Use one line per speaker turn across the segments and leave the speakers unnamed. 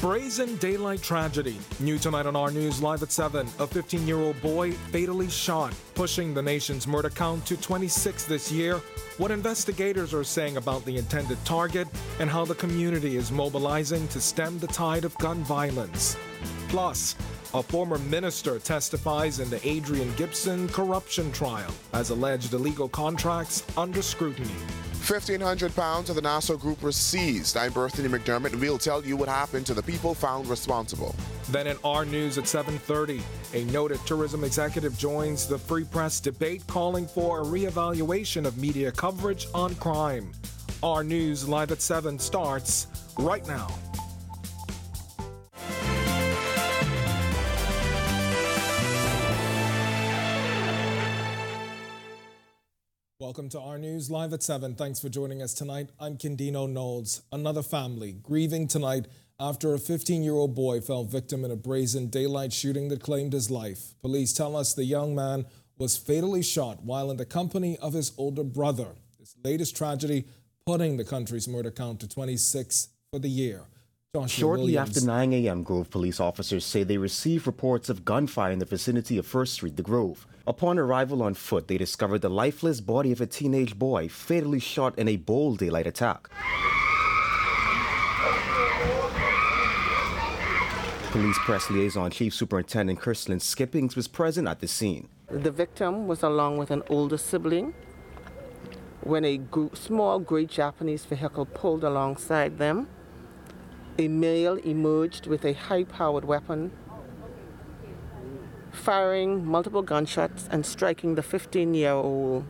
Brazen daylight tragedy. New tonight on our news live at 7. A 15 year old boy fatally shot, pushing the nation's murder count to 26 this year. What investigators are saying about the intended target and how the community is mobilizing to stem the tide of gun violence. Plus, a former minister testifies in the Adrian Gibson corruption trial as alleged illegal contracts under scrutiny.
1,500 pounds of the Nassau Group was seized. I'm Berthany McDermott, and we'll tell you what happened to the people found responsible.
Then in our news at 7:30, a noted tourism executive joins the Free Press debate calling for a reevaluation of media coverage on crime. Our news live at 7 starts right now. Welcome to our news live at 7. Thanks for joining us tonight. I'm Kindino Knowles. Another family grieving tonight after a 15 year old boy fell victim in a brazen daylight shooting that claimed his life. Police tell us the young man was fatally shot while in the company of his older brother. This latest tragedy putting the country's murder count to 26 for the year.
Joshua Shortly Williams. after 9 a.m., Grove police officers say they received reports of gunfire in the vicinity of First Street, the Grove. Upon arrival on foot, they discovered the lifeless body of a teenage boy fatally shot in a bold daylight attack. Police press liaison Chief Superintendent Chrislyn Skippings was present at the scene.
The victim was along with an older sibling when a small gray Japanese vehicle pulled alongside them. A male emerged with a high powered weapon firing multiple gunshots and striking the 15 year old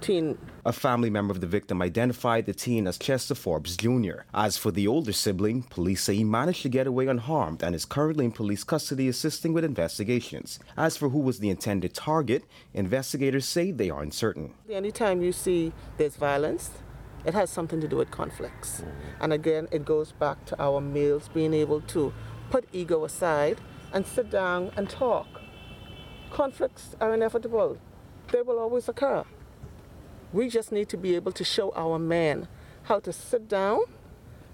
teen.
A family member of the victim identified the teen as Chester Forbes Jr. As for the older sibling, police say he managed to get away unharmed and is currently in police custody assisting with investigations. As for who was the intended target, investigators say they are uncertain.
Anytime you see there's violence, it has something to do with conflicts. And again, it goes back to our males being able to put ego aside and sit down and talk conflicts are inevitable, they will always occur. We just need to be able to show our men how to sit down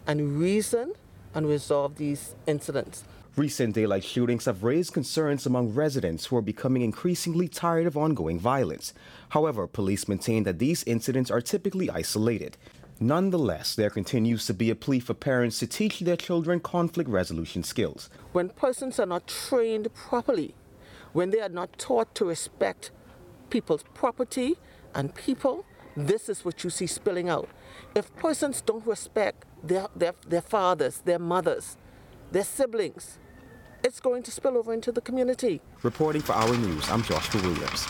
and reason and resolve these incidents.
Recent daylight shootings have raised concerns among residents who are becoming increasingly tired of ongoing violence. However, police maintain that these incidents are typically isolated. Nonetheless, there continues to be a plea for parents to teach their children conflict resolution skills.
When persons are not trained properly when they are not taught to respect people's property and people, this is what you see spilling out. If persons don't respect their, their, their fathers, their mothers, their siblings, it's going to spill over into the community.
Reporting for our news, I'm Joshua Williams.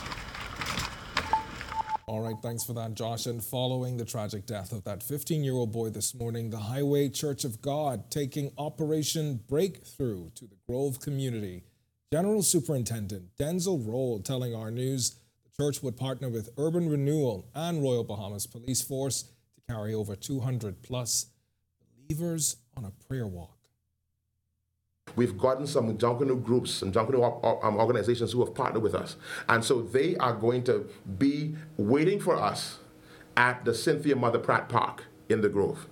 All right, thanks for that, Josh. And following the tragic death of that 15 year old boy this morning, the Highway Church of God taking Operation Breakthrough to the Grove community. General Superintendent Denzel Rolle telling our news the church would partner with Urban Renewal and Royal Bahamas Police Force to carry over 200 plus believers on a prayer walk.
We've gotten some Junkanoo groups and Junkanoo um, organizations who have partnered with us. And so they are going to be waiting for us at the Cynthia Mother Pratt Park in the Grove.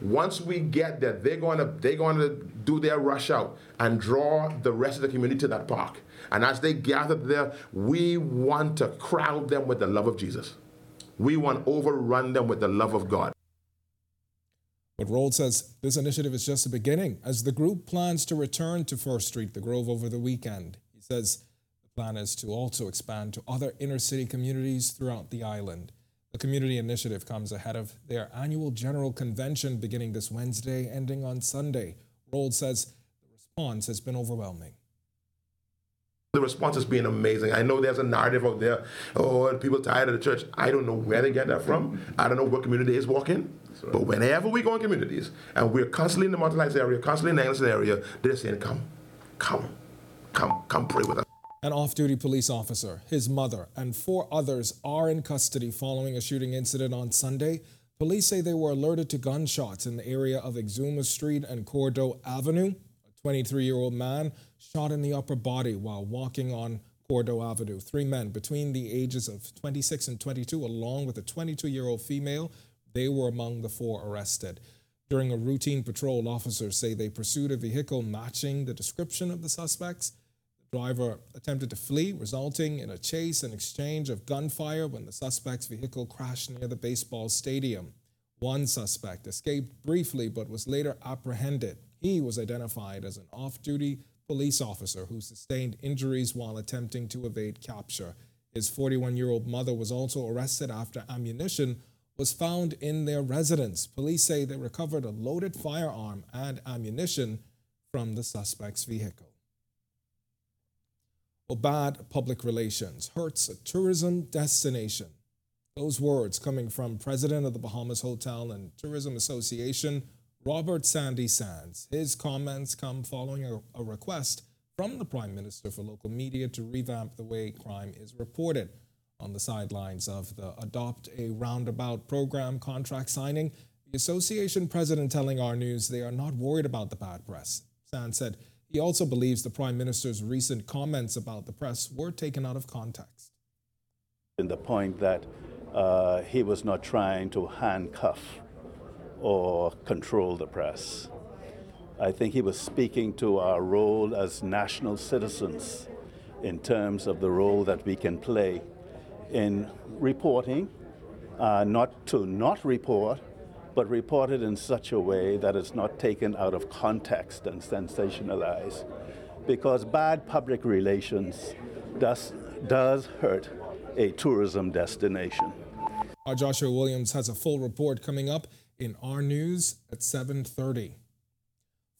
Once we get there, they're going to they're going to do their rush out and draw the rest of the community to that park. And as they gather there, we want to crowd them with the love of Jesus. We want to overrun them with the love of God.
But Rolle says this initiative is just the beginning as the group plans to return to First Street, the Grove, over the weekend. He says the plan is to also expand to other inner city communities throughout the island. The community initiative comes ahead of their annual general convention beginning this Wednesday, ending on Sunday. Rolle says the response has been overwhelming.
The response has been amazing. I know there's a narrative out there, oh, people tired of the church. I don't know where they get that from. I don't know what community is walking. Right. But whenever we go in communities, and we're constantly in the marginalized area, constantly in the Anglican area, they're saying, come, come, come, come pray with us.
An off duty police officer, his mother, and four others are in custody following a shooting incident on Sunday. Police say they were alerted to gunshots in the area of Exuma Street and Cordeaux Avenue. A 23 year old man shot in the upper body while walking on Cordeaux Avenue. Three men between the ages of 26 and 22, along with a 22 year old female, they were among the four arrested. During a routine patrol, officers say they pursued a vehicle matching the description of the suspects. Driver attempted to flee, resulting in a chase and exchange of gunfire when the suspect's vehicle crashed near the baseball stadium. One suspect escaped briefly but was later apprehended. He was identified as an off duty police officer who sustained injuries while attempting to evade capture. His 41 year old mother was also arrested after ammunition was found in their residence. Police say they recovered a loaded firearm and ammunition from the suspect's vehicle. Well, bad public relations hurts a tourism destination. Those words coming from President of the Bahamas Hotel and Tourism Association, Robert Sandy Sands. His comments come following a, a, request from the Prime Minister for local media to revamp the way crime is reported. On the sidelines of the Adopt a Roundabout program contract signing, the association president telling our news they are not worried about the bad press. Sands said he also believes the Prime Minister's recent comments about the press were taken out of context.
In the point that uh, he was not trying to handcuff or control the press. I think he was speaking to our role as national citizens in terms of the role that we can play in reporting, uh, not to not report, but reported in such a way that it's not taken out of context and sensationalized. Because bad public relations does, does hurt a tourism destination.
Our Joshua Williams has a full report coming up in our news at 7:30.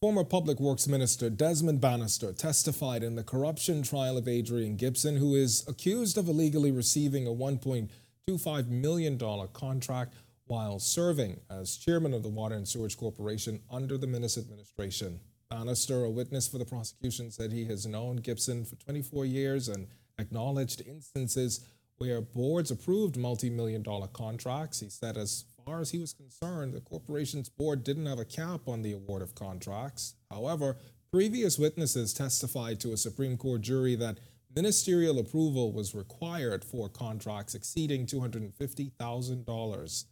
Former Public Works Minister Desmond Bannister testified in the corruption trial of Adrian Gibson, who is accused of illegally receiving a $1.25 million contract while serving as chairman of the Water and Sewage Corporation under the Minnis administration. Bannister, a witness for the prosecution, said he has known Gibson for 24 years and acknowledged instances where boards approved multi million dollar contracts. He said, as far as he was concerned, the corporation's board didn't have a cap on the award of contracts. However, previous witnesses testified to a Supreme Court jury that ministerial approval was required for contracts exceeding $250,000.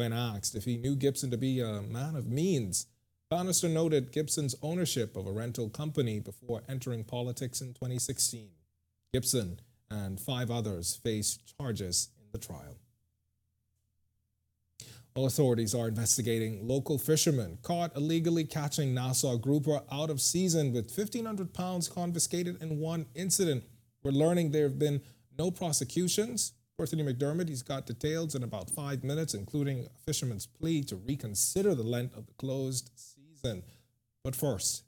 When asked if he knew Gibson to be a man of means, Bannister noted Gibson's ownership of a rental company before entering politics in 2016. Gibson and five others face charges in the trial. Authorities are investigating local fishermen caught illegally catching Nassau grouper out of season with 1,500 pounds confiscated in one incident. We're learning there have been no prosecutions. Anthony McDermott, he's got details in about five minutes, including a fisherman's plea to reconsider the length of the closed season. But first,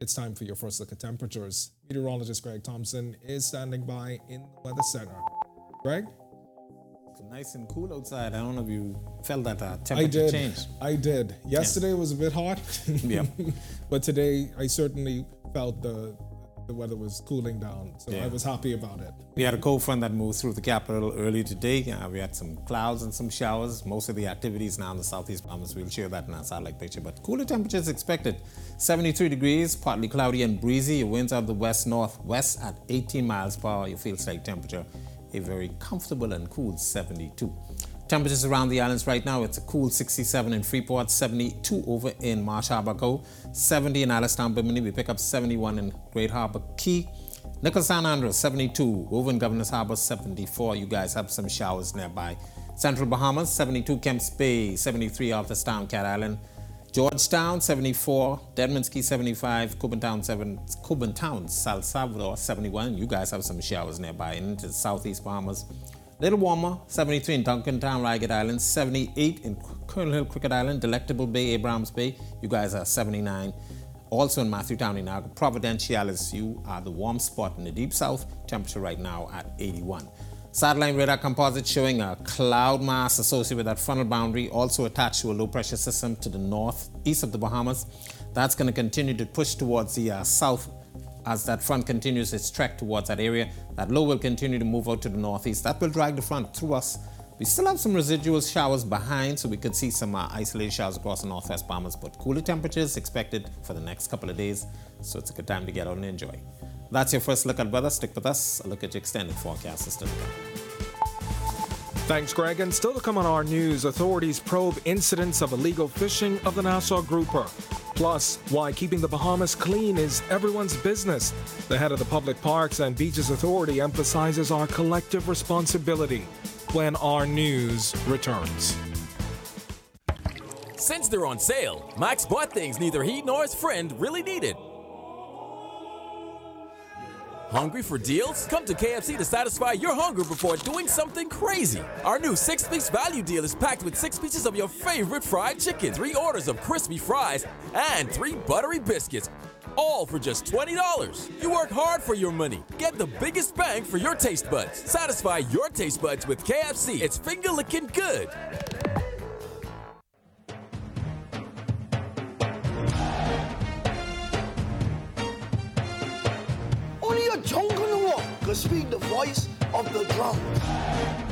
it's time for your first look at temperatures. Meteorologist Greg Thompson is standing by in the Weather Center. Greg?
It's nice and cool outside. I don't know if you felt that uh, temperature
I did.
change.
I did. Yesterday yeah. was a bit hot.
yeah.
But today I certainly felt the the weather was cooling down. So yeah. I was happy about it.
We had a cold front that moved through the capital early today. Uh, we had some clouds and some showers. Most of the activities now in the southeast Bahamas. We'll share that in our satellite picture. But cooler temperatures expected. 73 degrees, partly cloudy and breezy. Your winds out the west northwest at 18 miles per hour. Your feel slight temperature, a very comfortable and cool 72. Temperatures around the islands right now, it's a cool 67 in Freeport, 72 over in Marsh Harbor Cove, 70 in Alice Town, Bimini. We pick up 71 in Great Harbour Cay. Nicholls Town, Andros, 72. Over in Governor's Harbor, 74. You guys have some showers nearby. Central Bahamas, 72. Kemps Bay, 73. Town, Cat Island. Georgetown, 74. Deadman's Cay, 75. Town, 7. Town, San Salvador, 71. You guys have some showers nearby. Into the southeast Bahamas. Little warmer, 73 in Duncan Town, Ragged Island, 78 in Colonel Hill, Crooked Island, Delectable Bay, Abraham's Bay. You guys are 79. Also in Matthew County now, Providenciales, you are the warm spot in the deep south. Temperature right now at 81. Satellite radar composite showing a cloud mass associated with that frontal boundary, also attached to a low pressure system to the north east of the Bahamas. That's going to continue to push towards the uh, south as that front continues its trek towards that area. That low will continue to move out to the northeast. That will drag the front through us. We still have some residual showers behind, so we could see some uh, isolated showers across the northwest Bahamas, but cooler temperatures expected for the next couple of days, so it's a good time to get out and enjoy. That's your first look at weather. Stick with us. A look at your extended forecast come.
Thanks, Greg. And still to come on our news, authorities probe incidents of illegal fishing of the Nassau Grouper. Plus, why keeping the Bahamas clean is everyone's business. The head of the Public Parks and Beaches Authority emphasizes our collective responsibility when our news returns.
Since they're on sale, Max bought things neither he nor his friend really needed. Hungry for deals? Come to KFC to satisfy your hunger before doing something crazy. Our new six piece value deal is packed with six pieces of your favorite fried chicken, three orders of crispy fries, and three buttery biscuits. All for just $20. You work hard for your money. Get the biggest bang for your taste buds. Satisfy your taste buds with KFC. It's finger licking good.
A jungle walk could speak the voice of the drum.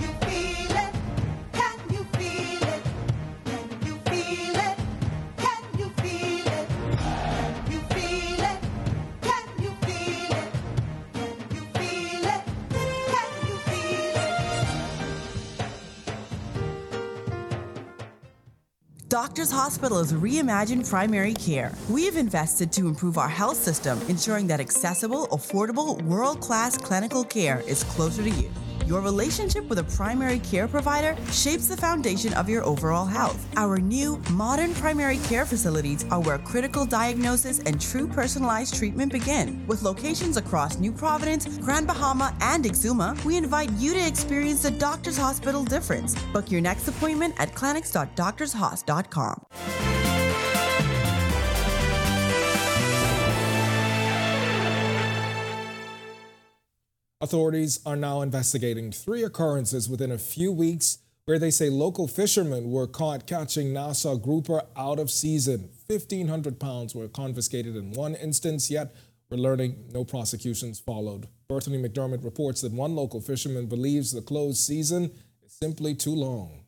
Doctors Hospital is reimagined primary care. We have invested to improve our health system, ensuring that accessible, affordable, world class clinical care is closer to you. Your relationship with a primary care provider shapes the foundation of your overall health. Our new, modern primary care facilities are where critical diagnosis and true personalized treatment begin. With locations across New Providence, Grand Bahama, and Exuma, we invite you to experience the Doctors Hospital difference. Book your next appointment at clinics.doctorshos.com.
Authorities are now investigating three occurrences within a few weeks where they say local fishermen were caught catching Nassau grouper out of season. 1,500 pounds were confiscated in one instance, yet we're learning no prosecutions followed. Berthany McDermott reports that one local fisherman believes the closed season is simply too long.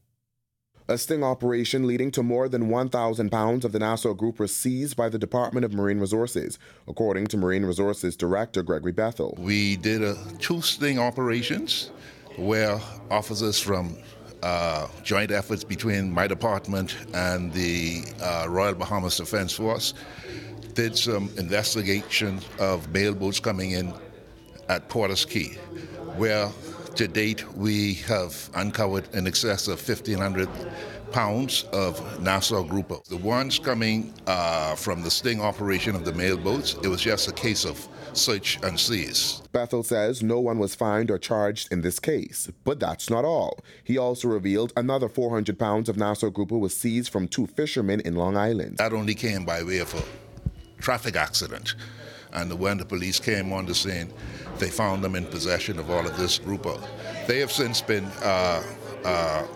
A sting operation leading to more than 1,000 pounds of the Nassau grouper seized by the Department of Marine Resources, according to Marine Resources Director Gregory Bethel.
We did a, two sting operations where officers from uh, joint efforts between my department and the uh, Royal Bahamas Defense Force did some investigation of mail boats coming in at Potter's Cay, where to date, we have uncovered in excess of 1,500 pounds of Nassau grouper. The ones coming uh, from the sting operation of the mail boats, it was just a case of search and seize.
Bethel says no one was fined or charged in this case, but that's not all. He also revealed another 400 pounds of Nassau grouper was seized from two fishermen in Long Island.
That only came by way of a traffic accident. And when the police came on the scene, they found them in possession of all of this grouper. They have since been uh, uh,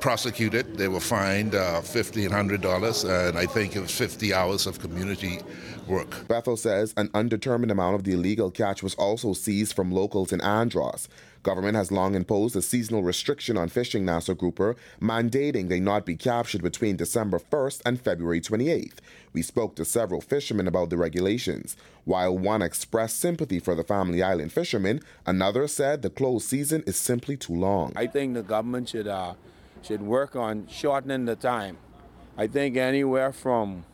prosecuted. They were fined uh, $1,500, and I think it was 50 hours of community work.
Bethel says an undetermined amount of the illegal catch was also seized from locals in Andros. Government has long imposed a seasonal restriction on fishing Nassau grouper, mandating they not be captured between December 1st and February 28th. We spoke to several fishermen about the regulations. While one expressed sympathy for the Family Island fishermen, another said the closed season is simply too long.
I think the government should uh, should work on shortening the time. I think anywhere from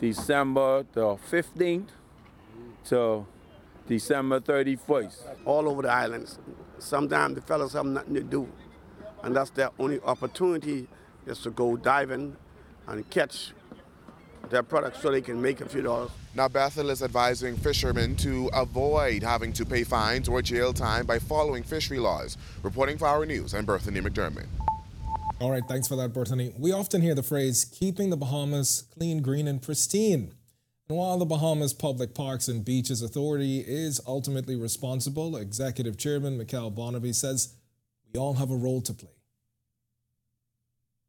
December the 15th to December 31st.
All over the islands. Sometimes the fellas have nothing to do, and that's their only opportunity is to go diving and catch their products so they can make a few dollars.
Now, Bethel is advising fishermen to avoid having to pay fines or jail time by following fishery laws. Reporting for our news, I'm Berthany McDermott.
All right, thanks for that, Berthany. We often hear the phrase keeping the Bahamas clean, green, and pristine. And while the Bahamas Public Parks and Beaches Authority is ultimately responsible, Executive Chairman Mikhail Bonavie says we all have a role to play.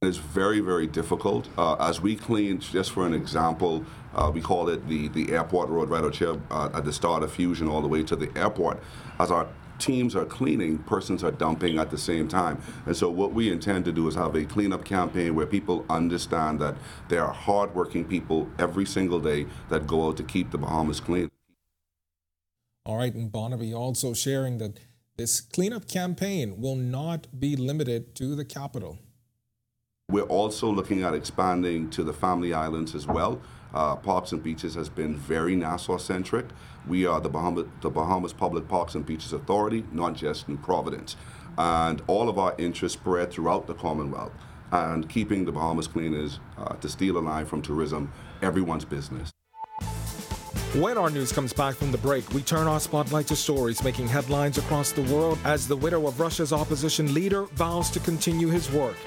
It's very, very difficult. Uh, as we clean, just for an example, uh, we call it the, the airport road right out here uh, at the start of Fusion all the way to the airport. As our teams are cleaning, persons are dumping at the same time. And so what we intend to do is have a cleanup campaign where people understand that there are hardworking people every single day that go out to keep the Bahamas clean.
All right, and Bonavie also sharing that This cleanup campaign will not be limited to the capital.
We're also looking at expanding to the family islands as well. Uh, Parks and Beaches has been very Nassau centric. We are the Bahamas, the Bahamas Public Parks and Beaches Authority, not just New Providence. And all of our interests spread throughout the Commonwealth. And keeping the Bahamas clean is uh, to steal a line from tourism, everyone's business.
When our news comes back from the break, we turn our spotlight to stories making headlines across the world as the widow of Russia's opposition leader vows to continue his work.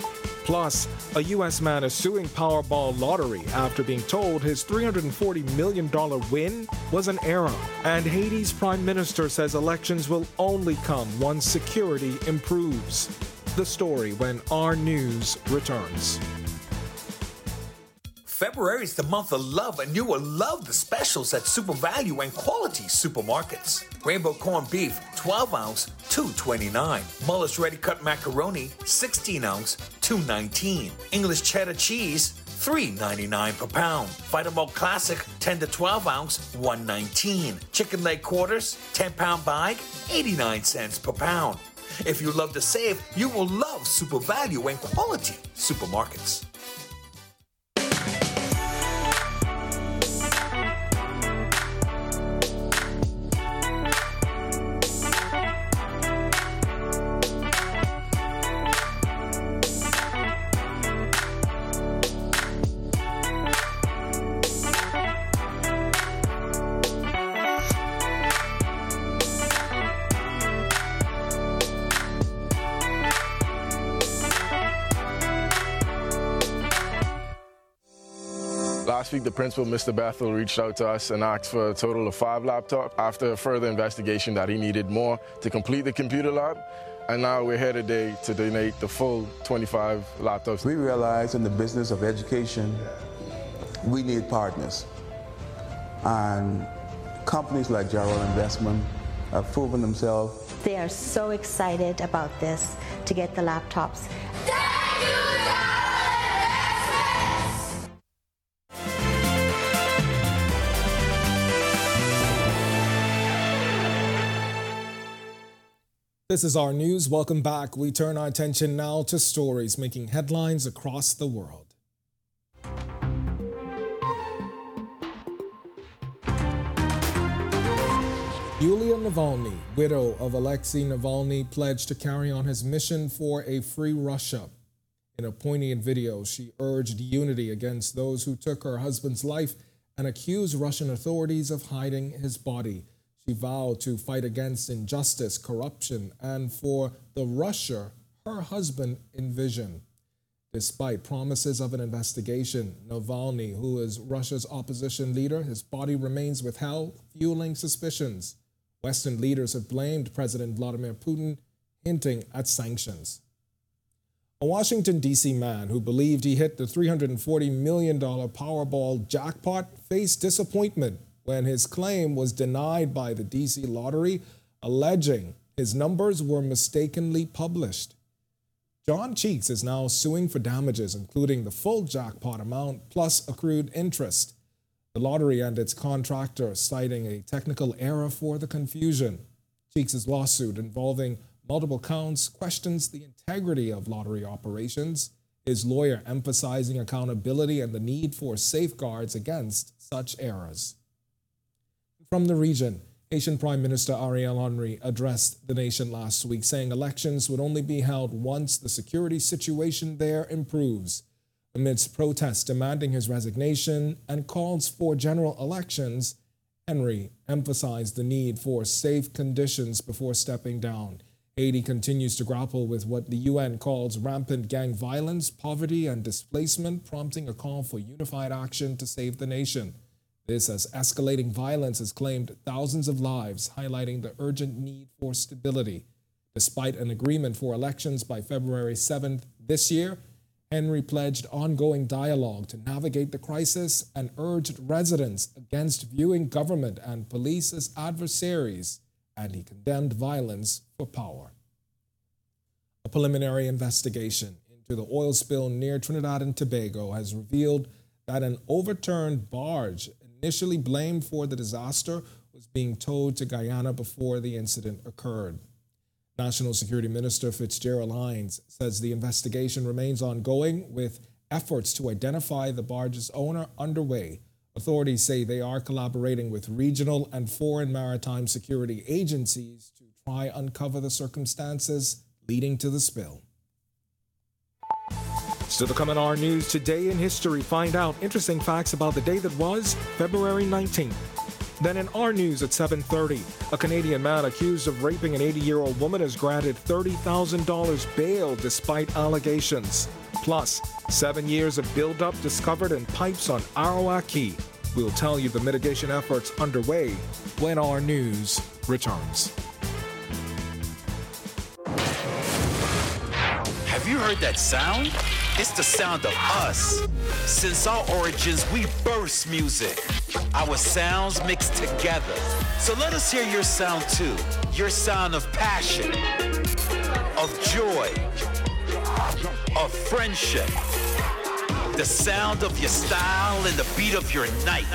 Plus, a U.S. man is suing Powerball Lottery after being told his $340 million win was an error. And Haiti's prime minister says elections will only come once security improves. The story when our news returns.
February is the month of love, and you will love the specials at Super Value and Quality Supermarkets. Rainbow corned beef, 12 ounce, 229. Mueller's ready cut macaroni, 16 ounce, 219. English cheddar cheese, 3.99 per pound. Vitamalt Classic 10 to 12 ounce 119. Chicken leg quarters 10 pound bag 89 cents per pound. If you love to save, you will love Super Value and Quality Supermarkets.
Last week, the principal, Mr. Bethel, reached out to us and asked for a total of five laptops. After further investigation that he needed more to complete the computer lab, and now we're here today to donate the full 25 laptops.
We realize in the business of education, we need partners. And companies like General Investment have proven themselves.
They are so excited about this to get the laptops.
This is our news. Welcome back. We turn our attention now to stories making headlines across the world. Yulia Navalny, widow of Alexei Navalny, pledged to carry on his mission for a free Russia. In a poignant video, she urged unity against those who took her husband's life and accused Russian authorities of hiding his body. She vowed to fight against injustice, corruption, and for the Russia her husband envisioned. Despite promises of an investigation, Navalny, who is Russia's opposition leader, his body remains withheld, fueling suspicions. Western leaders have blamed President Vladimir Putin, hinting at sanctions. A Washington, D.C. man who believed he hit the $340 million Powerball jackpot faced disappointment when his claim was denied by the DC lottery, alleging his numbers were mistakenly published. John Cheeks is now suing for damages, including the full jackpot amount plus accrued interest. The lottery and its contractor citing a technical error for the confusion. Cheeks' lawsuit involving multiple counts questions the integrity of lottery operations, his lawyer emphasizing accountability and the need for safeguards against such errors. From the region, Haitian Prime Minister Ariel Henry addressed the nation last week, saying elections would only be held once the security situation there improves. Amidst protests demanding his resignation and calls for general elections, Henry emphasized the need for safe conditions before stepping down. Haiti continues to grapple with what the UN calls rampant gang violence, poverty, and displacement, prompting a call for unified action to save the nation. This, as escalating violence has claimed thousands of lives, highlighting the urgent need for stability. Despite an agreement for elections by February 7th this year, Henry pledged ongoing dialogue to navigate the crisis and urged residents against viewing government and police as adversaries, and he condemned violence for power. A preliminary investigation into the oil spill near Trinidad and Tobago has revealed that an overturned barge initially blamed for the disaster was being towed to Guyana before the incident occurred. National Security Minister Fitzgerald Hinds says the investigation remains ongoing with efforts to identify the barge's owner underway. Authorities say they are collaborating with regional and foreign maritime security agencies to try uncover the circumstances leading to the spill. Still to come in our news today in history, find out interesting facts about the day that was February 19th. Then in our news at 7:30, a Canadian man accused of raping an 80-year-old woman is granted $30,000 bail despite allegations. Plus, seven years of buildup discovered in pipes on Arawak Cay. We'll tell you the mitigation efforts underway when our news returns.
Have you heard that sound? It's the sound of us. Since our origins, we burst music. Our sounds mixed together. So let us hear your sound too. Your sound of passion, of joy, of friendship. The sound of your style and the beat of your night.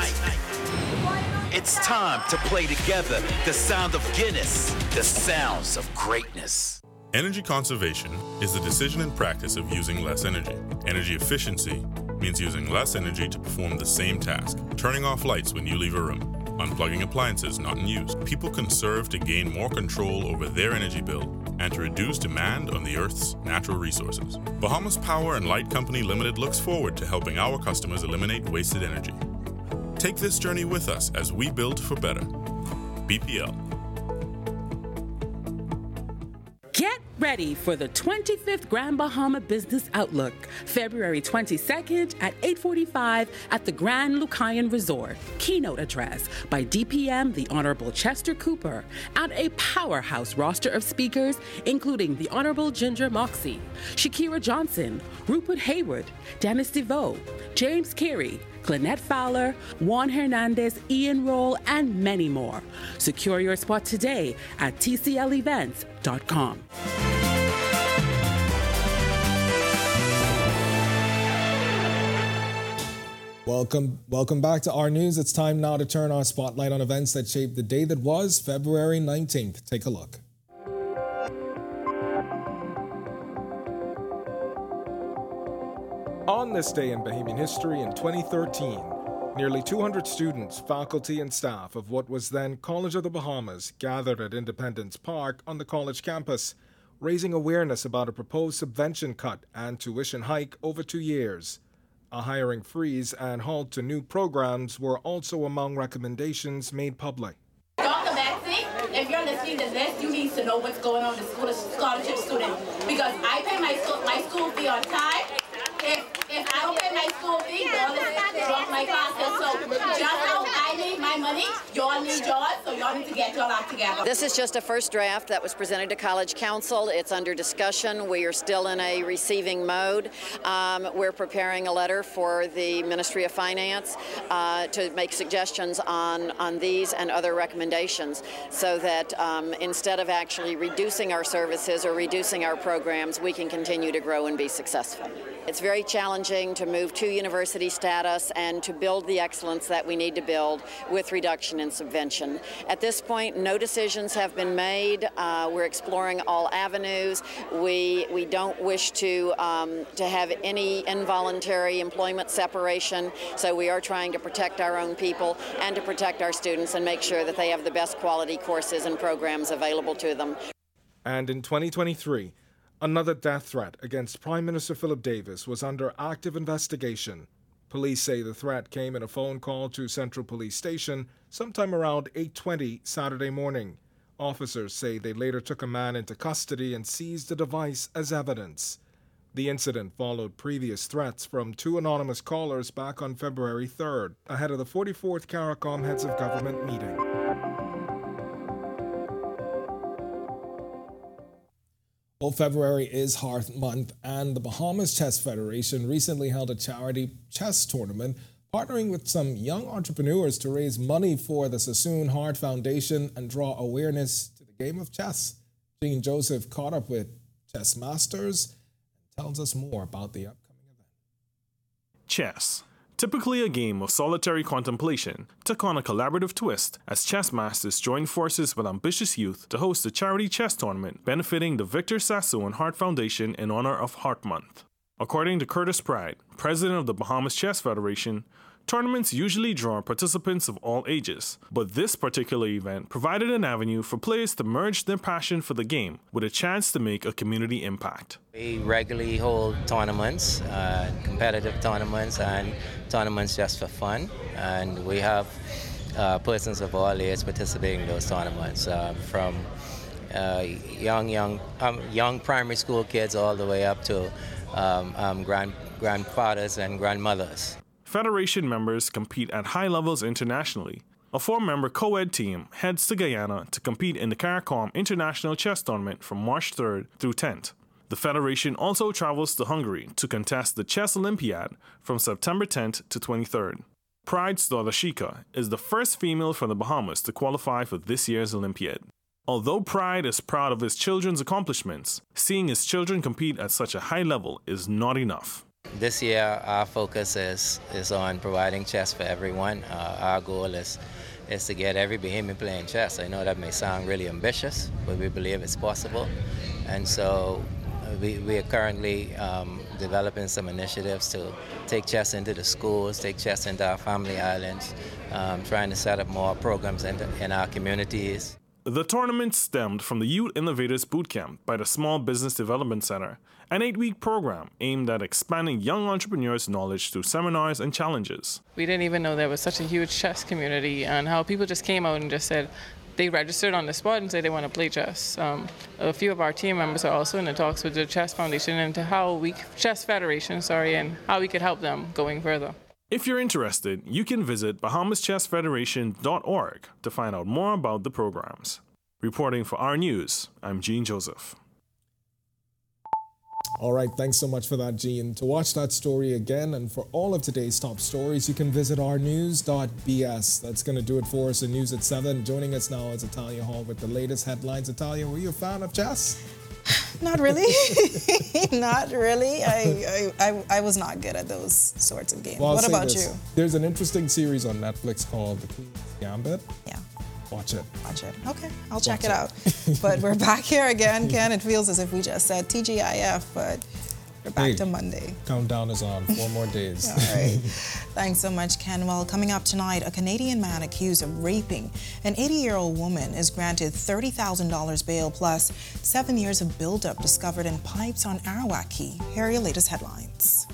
It's time to play together the sound of Guinness, the sounds of greatness.
Energy conservation is the decision and practice of using less energy. Energy efficiency means using less energy to perform the same task, turning off lights when you leave a room, unplugging appliances not in use. People conserve to gain more control over their energy bill and to reduce demand on the Earth's natural resources. Bahamas Power and Light Company Limited looks forward to helping our customers eliminate wasted energy. Take this journey with us as we build for better. BPL.
Get ready for the 25th Grand Bahama Business Outlook, February 22nd at 8:45 at the Grand Lucayan Resort. Keynote address by DPM the Honorable Chester Cooper and a powerhouse roster of speakers including the Honorable Ginger Moxey, Shakira Johnson, Rupert Hayward, Dennis DeVoe, James Carey, Clynette Fowler, Juan Hernandez, Ian Roll, and many more. Secure your spot today at
Welcome, welcome back to our news. It's time now to turn our spotlight on events that shaped the day that was February 19th. Take a look. On this day in Bahamian history in 2013, nearly 200 students, faculty, and staff of what was then College of the Bahamas gathered at Independence Park on the college campus, raising awareness about a proposed subvention cut and tuition hike over two years. A hiring freeze and halt to new programs were also among recommendations made public.
If you're listening to this, you need to know what's going on with school scholarship students because I pay my my school fee on time. If, if I don't pay my school fee, y'all drop my classes. So just how I need my money, y'all need so y'all need to get act together.
This is just a first draft that was presented to College Council. It's under discussion. We are still in a receiving mode. Um, we're preparing a letter for the Ministry of Finance uh, to make suggestions on, on these and other recommendations so that um, instead of actually reducing our services or reducing our programs, we can continue to grow and be successful. It's very challenging to move to university status and to build the excellence that we need to build with reduction in subvention. At this point, no decisions have been made. Uh, we're exploring all avenues. We we don't wish to um, to have any involuntary employment separation. So we are trying to protect our own people and to protect our students and make sure that they have the best quality courses and programs available to them.
And in 2023. Another death threat against Prime Minister Philip Davis was under active investigation. Police say the threat came in a phone call to Central Police Station sometime around 8:20 Saturday morning. Officers say they later took a man into custody and seized the device as evidence. The incident followed previous threats from two anonymous callers back on February 3rd, ahead of the 44th CARICOM Heads of Government meeting. Well, February is Hearth Month, and the Bahamas Chess Federation recently held a charity chess tournament, partnering with some young entrepreneurs to raise money for the Sassoon Heart Foundation and draw awareness to the game of chess. Jean Joseph caught up with chess masters and tells us more about the upcoming event.
Chess
Typically a game of solitary contemplation, took on a collaborative twist as chess masters joined forces with ambitious youth to host a charity chess tournament benefiting the Victor Sassoon Heart Foundation in honor of Heart Month. According to Curtis Pride, president of the Bahamas Chess Federation, Tournaments usually draw participants of all ages, but this particular event provided an avenue for players to merge their passion for the game with a chance to make a community impact.
We regularly hold tournaments, uh, competitive tournaments, and tournaments just for fun. And we have uh, persons of all ages participating in those tournaments, uh, from uh, young, young, um, young primary school kids all the way up to um, um, grand, grandfathers and grandmothers.
Federation members compete at high levels internationally. A four-member co-ed team heads to Guyana to compete in the CARICOM International Chess Tournament from March 3rd through 10th. The Federation also travels to Hungary to contest the Chess Olympiad from September 10th to 23rd. Pride daughter Shika is the first female from the Bahamas to qualify for this year's Olympiad. Although Pride is proud of his children's accomplishments, seeing his children compete at such a high level is not enough.
This year, our focus is, is on providing chess for everyone. Uh, our goal is, is to get every Bahamian playing chess. I know that may sound really ambitious, but we believe it's possible. And so we, we are currently um, developing some initiatives to take chess into the schools, take chess into our family islands, um, trying to set up more programs in, in our communities.
The tournament stemmed from the Youth Innovators Bootcamp by the Small Business Development Center, an eight week program aimed at expanding young entrepreneurs' knowledge through seminars and challenges.
We didn't even know there was such a huge chess community and how people just came out and just said, they registered on the spot and said they want to play chess. Um, a few of our team members are also in the talks with the Chess Foundation into how we, Chess Federation, sorry, and how we could help them going further.
If you're interested, you can visit BahamasChessFederation.org to find out more about the programs. Reporting for our news, I'm Gene Joseph. All right, thanks so much for that, Gene. To watch that story again and for all of today's top stories, you can visit ournews.bs. That's going to do it for us in News at 7. Joining us now is Italia Hall with the latest headlines. Italia, were you a fan of chess?
Not really. not really. I, I, I, was not good at those sorts of games. Well, what about this. you?
There's an interesting series on Netflix called The Queen's Gambit.
Yeah.
Watch it.
Watch it. Okay, I'll check it, it out. but we're back here again, Ken. It feels as if we just said TGIF, but we're back hey, to Monday.
Countdown is on. Four more days.
All right. Thanks so much, Ken. Well, coming up tonight, a Canadian man accused of raping an 80-year-old woman is granted $30,000 bail plus seven years of buildup discovered in pipes on Arawak Cay. Here are your latest headlines.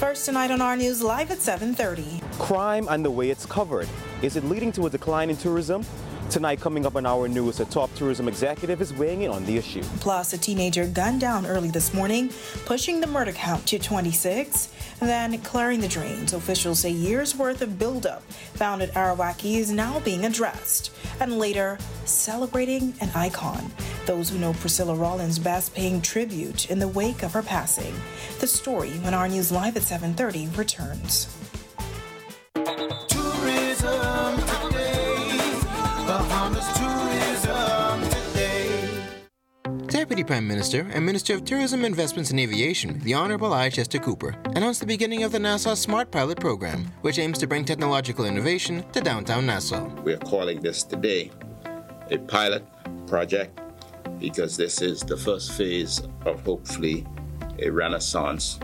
First tonight on our news live at 7:30.
Crime and the way it's covered. Is it leading to a decline in tourism? Tonight, coming up on our news, a top tourism executive is weighing in on the issue.
Plus, a teenager gunned down early this morning, pushing the murder count to 26. Then, clearing the drains. Officials say years' worth of buildup found at Arawak Cay is now being addressed. And later, celebrating an icon. Those who know Priscilla Rollins best paying tribute in the wake of her passing. The story when our news live at 7:30 returns.
Prime Minister and Minister of Tourism, Investments and Aviation, the Honorable I. Chester Cooper, announced the beginning of the Nassau Smart Pilot Program, which aims to bring technological innovation to downtown Nassau.
We are calling this today a pilot project because this is the first phase of hopefully a renaissance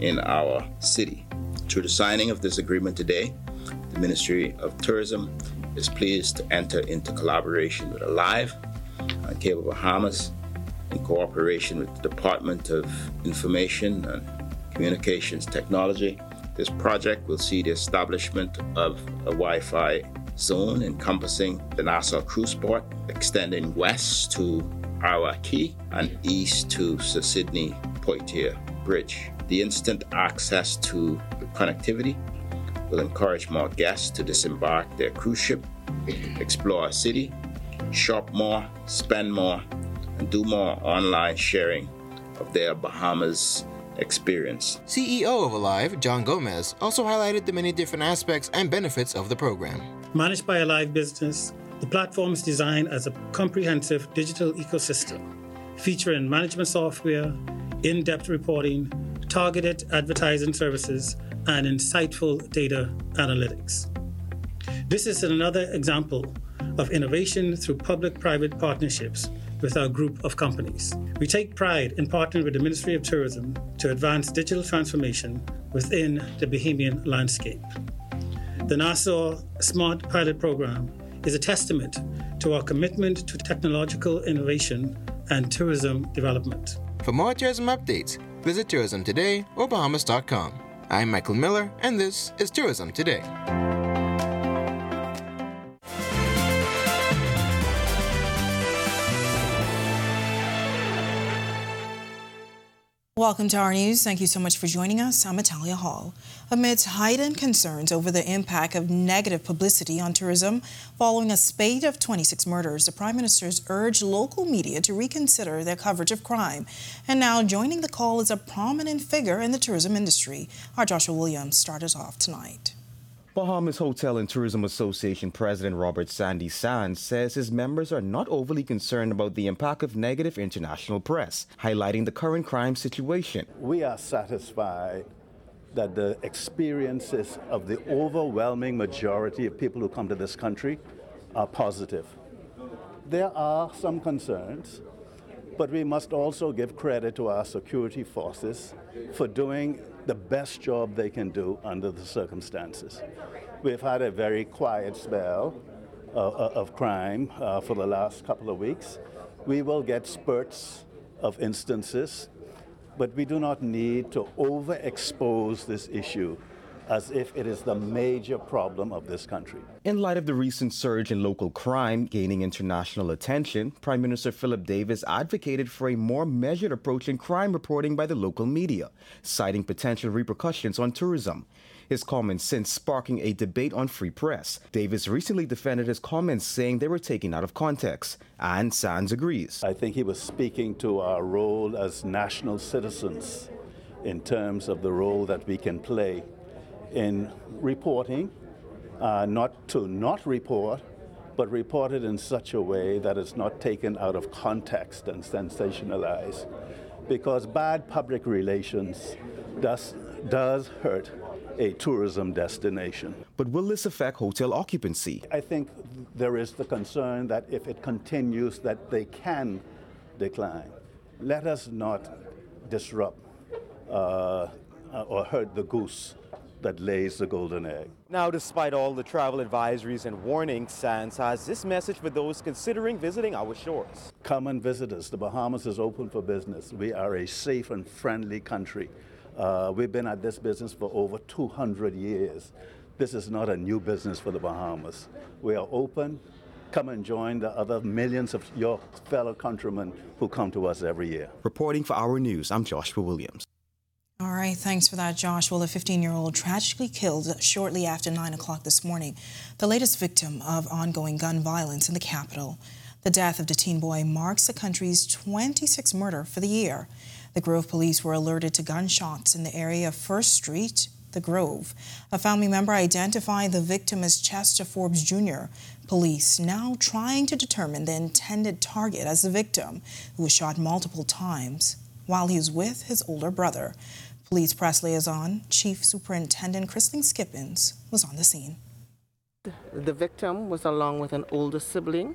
in our city. Through the signing of this agreement today, the Ministry of Tourism is pleased to enter into collaboration with ALIV and Cable Bahamas in cooperation with the Department of Information and Communications Technology. This project will see the establishment of a Wi Fi zone encompassing the Nassau Cruise Port, extending west to Arawak Cay and east to Sir Sidney Poitier Bridge. The instant access to connectivity will encourage more guests to disembark their cruise ship, explore a city, shop more, spend more, and do more online sharing of their Bahamas experience.
CEO of ALIV, John Gomez, also highlighted the many different aspects and benefits of the program.
Managed by ALIV Business, the platform is designed as a comprehensive digital ecosystem featuring management software, in depth reporting, targeted advertising services, and insightful data analytics. This is another example of innovation through public private partnerships with our group of companies. We take pride in partnering with the Ministry of Tourism to advance digital transformation within the Bahamian landscape. The Nassau Smart Pilot Program is a testament to our commitment to technological innovation and tourism development.
For more tourism updates, visit Tourism Today or Bahamas.com. I'm Michael Miller, and this is Tourism Today.
Welcome to our news. Thank you so much for joining us. I'm Natalia Hall. Amidst heightened concerns over the impact of negative publicity on tourism following a spate of 26 murders, the Prime Minister's urged local media to reconsider their coverage of crime. And now joining the call is a prominent figure in the tourism industry. Our Joshua Williams started off tonight.
Bahamas Hotel and Tourism Association President Robert Sandy Sands says his members are not overly concerned about the impact of negative international press, highlighting the current crime situation.
We are satisfied that the experiences of the overwhelming majority of people who come to this country are positive. There are some concerns, but we must also give credit to our security forces for doing the best job they can do under the circumstances. We've had a very quiet spell uh, uh, of crime uh, for the last couple of weeks. We will get spurts of instances, but we do not need to overexpose this issue as if it is the major problem of this country.
In light of the recent surge in local crime gaining international attention, Prime Minister Philip Davis advocated for a more measured approach in crime reporting by the local media, citing potential repercussions on tourism. His comments since sparking a debate on free press. Davis recently defended his comments, saying they were taken out of context, and Sands agrees.
I think he was speaking to our role as national citizens in terms of the role that we can play in reporting, uh, not to not report, but report it in such a way that it's not taken out of context and sensationalized. Because bad public relations does, does hurt a tourism destination.
But will this affect hotel occupancy?
I think there is the concern that if it continues that they can decline. Let us not disrupt uh, or hurt the goose that lays the golden egg.
Now, despite all the travel advisories and warnings, Sands has this message for those considering visiting our shores.
Come and visit us. The Bahamas is open for business. We are a safe and friendly country. Uh, we've been at this business for over 200 years. This is not a new business for the Bahamas. We are open. Come and join the other millions of your fellow countrymen who come to us every year.
Reporting for Our News, I'm Joshua Williams.
All right, thanks for that, Josh. Well, a 15 year old tragically killed shortly after 9 o'clock this morning, the latest victim of ongoing gun violence in the capital. The death of the teen boy marks the country's 26th murder for the year. The Grove police were alerted to gunshots in the area of First Street, the Grove. A family member identified the victim as Chester Forbes Jr. Police now trying to determine the intended target as the victim, who was shot multiple times while he was with his older brother. Police press liaison, Chief Superintendent Chrislyn Skippings, was on the scene.
The victim was along with an older sibling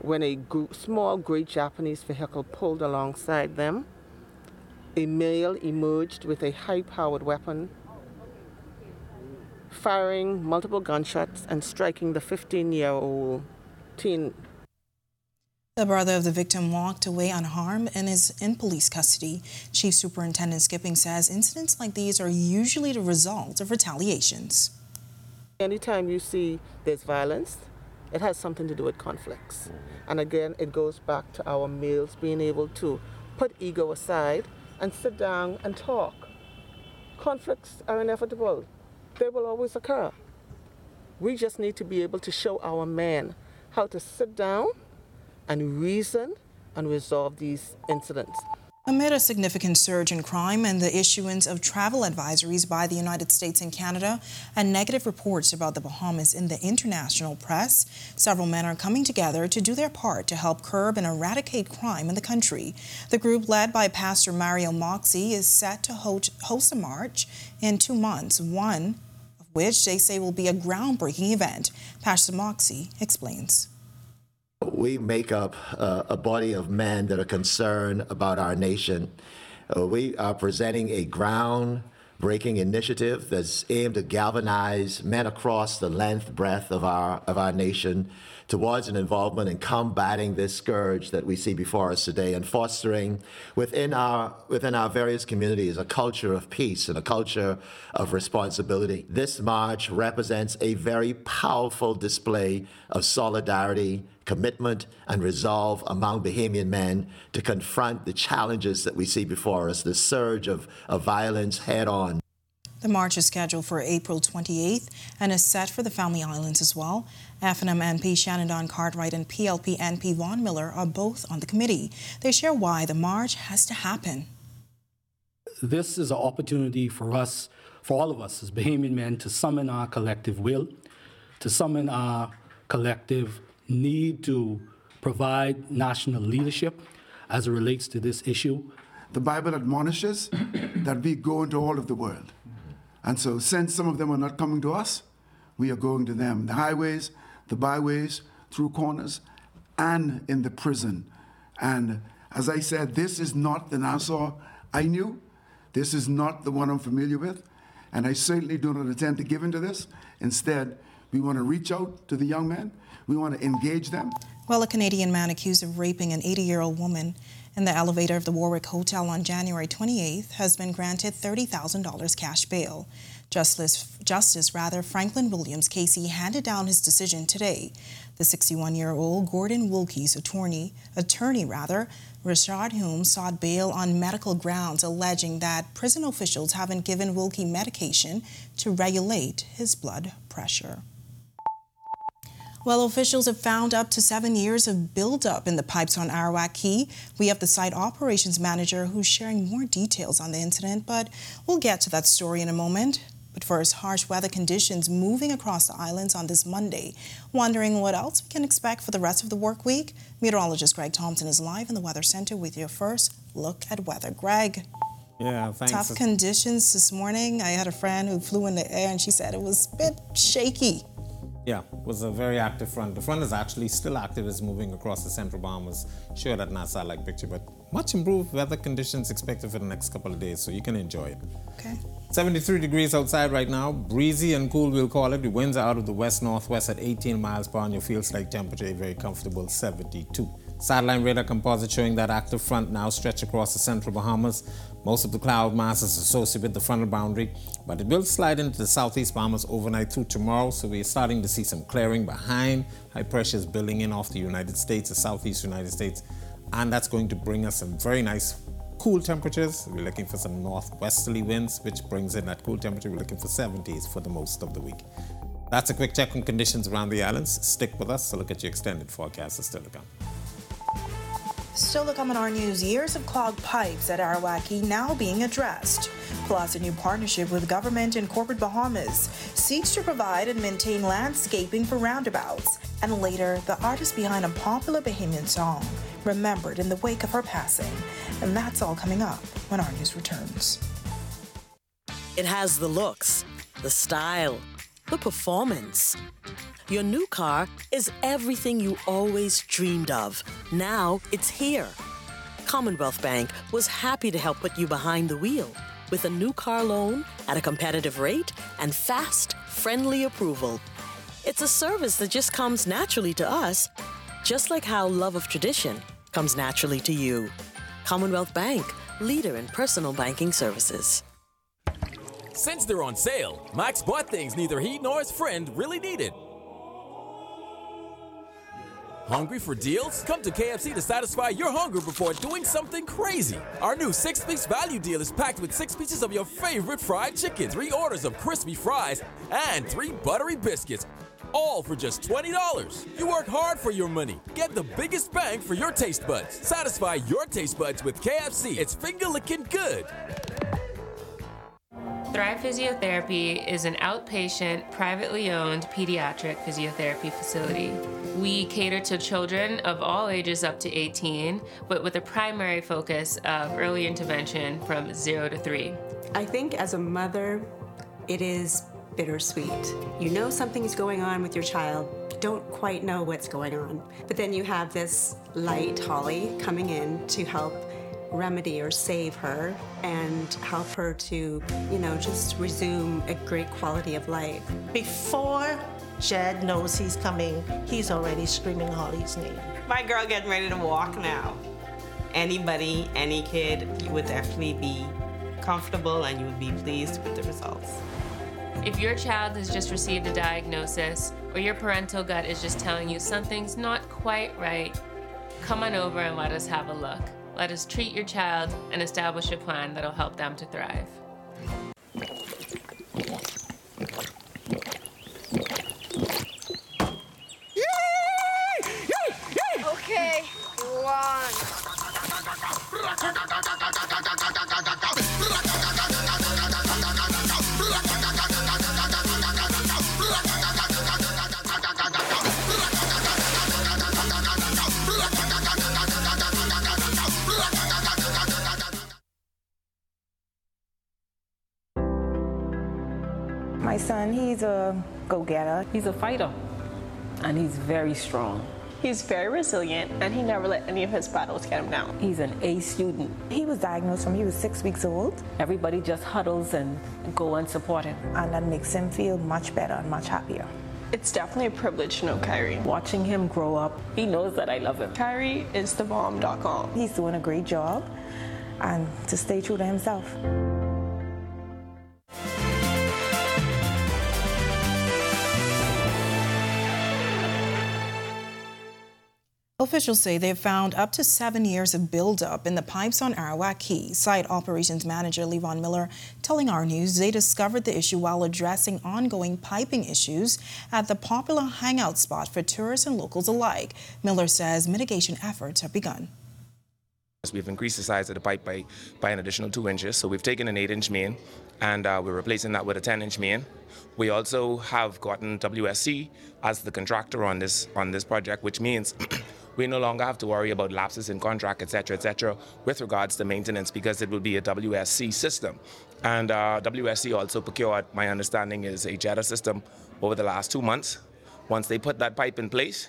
when a small gray Japanese vehicle pulled alongside them. A male emerged with a high powered weapon, firing multiple gunshots and striking the 15 year old teen
the brother of the victim walked away unharmed and is in police custody. Chief Superintendent Skippings says incidents like these are usually the result of retaliations.
Anytime you see there's violence, it has something to do with conflicts. Mm. And again, it goes back to our males being able to put ego aside and sit down and talk. Conflicts are inevitable, they will always occur. We just need to be able to show our men how to sit down and reason and resolve these incidents.
Amid a significant surge in crime and the issuance of travel advisories by the United States and Canada and negative reports about the Bahamas in the international press, several men are coming together to do their part to help curb and eradicate crime in the country. The group, led by Pastor Mario Moxey, is set to host a march in two months, one of which they say will be a groundbreaking event. Pastor Moxey explains.
We make up uh, a body of men that are concerned about our nation. Uh, we are presenting a ground-breaking initiative that's aimed to galvanize men across the length, breadth of our of our nation towards an involvement in combating this scourge that we see before us today and fostering within our within our various communities a culture of peace and a culture of responsibility. This march represents a very powerful display of solidarity, commitment, and resolve among Bahamian men to confront the challenges that we see before us, the surge of, of violence head on.
The march is scheduled for April 28th and is set for the Family Islands as well. FNM MP Shanendon Cartwright and PLP NP Vaughn Miller are both on the committee. They share why the march has to happen.
This is an opportunity for us, for all of us as Bahamian men, to summon our collective will, to summon our collective need to provide national leadership as it relates to this issue.
The Bible admonishes that we go into all of the world and so, since some of them are not coming to us, we are going to them. The highways, the byways, through corners, and in the prison. And as I said, this is not the Nassau I knew. This is not the one I'm familiar with. And I certainly do not intend to give into this. Instead, we want to reach out to the young men. We want to engage them.
Well, a Canadian man accused of raping an 80 year old woman in the elevator of the Warwick Hotel on January 28th has been granted $30,000 cash bail. Justice, Justice rather Franklin Williams Casey handed down his decision today. The 61-year-old Gordon Wilkie's attorney, attorney rather, Richard Hume sought bail on medical grounds, alleging that prison officials haven't given Wilkie medication to regulate his blood pressure. Well, officials have found up to seven years of buildup in the pipes on Arawak Cay. We have the site operations manager who's sharing more details on the incident, but we'll get to that story in a moment. But first, harsh weather conditions moving across the islands on this Monday. Wondering what else we can expect for the rest of the work week? Meteorologist Greg Thompson is live in the Weather Center with your first look at weather. Greg.
Yeah, thanks.
Tough conditions this morning. I had a friend who flew in the air and she said it was a bit shaky.
Yeah, it was a very active front. The front is actually still active, it's moving across the central Bahamas. Sure that not satellite picture, but much improved weather conditions expected for the next couple of days, so you can enjoy it.
Okay.
73 degrees outside right now, breezy and cool, we'll call it. The winds are out of the west northwest at 18 miles per hour, your feels like temperature very comfortable 72. Satellite radar composite showing that active front now stretch across the central Bahamas. Most of the cloud mass is associated with the frontal boundary, but it will slide into the southeast Bahamas overnight through tomorrow, so we're starting to see some clearing behind. High pressure is building in off the United States, the southeast United States, and that's going to bring us some very nice cool temperatures. We're looking for some northwesterly winds, which brings in that cool temperature. We're looking for 70s for the most of the week. That's a quick check on conditions around the islands. Stick with us to look at your extended forecast is still to come.
Still to come in our news, years of clogged pipes at Arawak Cay now being addressed. Plus, a new partnership with government and corporate Bahamas seeks to provide and maintain landscaping for roundabouts. And later, the artist behind a popular Bahamian song, remembered in the wake of her passing. And that's all coming up when our news returns.
It has the looks, the style, the performance your new car is everything you always dreamed of. Now it's here. Commonwealth Bank was happy to help put you behind the wheel with a new car loan at a competitive rate and fast, friendly approval. It's a service that just comes naturally to us, just like how love of tradition comes naturally to you. Commonwealth Bank, leader in personal banking services.
Since they're on sale, Max bought things neither he nor his friend really needed. Hungry for deals? Come to KFC to satisfy your hunger before doing something crazy. Our new six piece value deal is packed with six pieces of your favorite fried chicken, three orders of crispy fries, and three buttery biscuits. All for just $20. You work hard for your money. Get the biggest bang for your taste buds. Satisfy your taste buds with KFC. It's finger licking good.
Thrive Physiotherapy is an outpatient, privately owned pediatric physiotherapy facility. We cater to children of all ages up to 18, but with a primary focus of early intervention from 0 to 3.
I think as a mother, it is bittersweet. You know something's going on with your child, you don't quite know what's going on. But then you have this light, Holly, coming in to help remedy or save her and help her to, you know, just resume a great quality of life.
Before Jed knows he's coming, he's already screaming Holly's name.
My girl getting ready to walk now. Anybody, any kid, you would definitely be comfortable and you would be pleased with the results.
If your child has just received a diagnosis or your parental gut is just telling you something's not quite right, come on over and let us have a look. Let us treat your child and establish a plan that'll help them to thrive.
Okay, one.
My son, he's a go-getter.
He's a fighter, and he's very strong.
He's very resilient, and he never let any of his battles get him down.
He's an A student.
He was diagnosed when he was six weeks old.
Everybody just huddles and go and support him.
And that makes him feel much better and much happier.
It's definitely a privilege to know Kyrie.
Watching him grow up, he knows that I love him.
Kyrie is the bomb.com.
He's doing a great job, and to stay true to himself.
Officials say they've found up to seven years of buildup in the pipes on Arawak Cay. Site operations manager Levon Miller telling our news they discovered the issue while addressing ongoing piping issues at the popular hangout spot for tourists and locals alike. Miller says mitigation efforts have begun.
We've increased the size of the pipe by, by an additional two inches. So we've taken an eight inch main and uh, we're replacing that with a 10 inch main. We also have gotten WSC as the contractor on this on this project, which means we no longer have to worry about lapses in contract, et cetera, et cetera, with regards to maintenance because it will be a WSC system. And uh, WSC also procured, my understanding is a jetter system over the last two months. Once they put that pipe in place,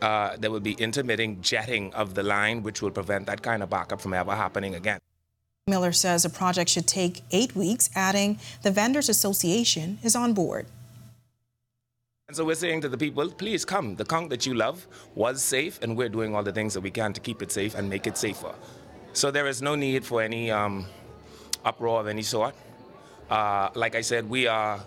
uh, there will be intermitting jetting of the line, which will prevent that kind of backup from ever happening again.
Miller says the project should take eight weeks, adding the Vendors Association is on board.
And so we're saying to the people, please come. The conch that you love was safe, and we're doing all the things that we can to keep it safe and make it safer. So there is no need for any um, uproar of any sort. Uh, like I said, we are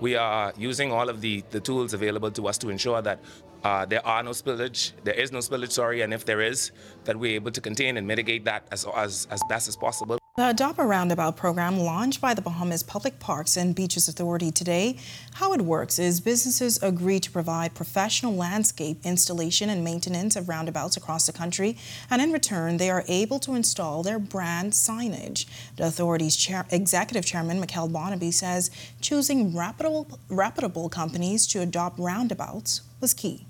we are using all of the, the tools available to us to ensure that uh, there are no spillage, there is no spillage, sorry, and if there is, that we're able to contain and mitigate that as, as, as best as possible.
The Adopt a Roundabout program launched by the Bahamas Public Parks and Beaches Authority today. How it works is businesses agree to provide professional landscape installation and maintenance of roundabouts across the country, and in return, they are able to install their brand signage. The authority's chair, executive chairman, Mikkel Barnaby, says choosing reputable, reputable companies to adopt roundabouts was key.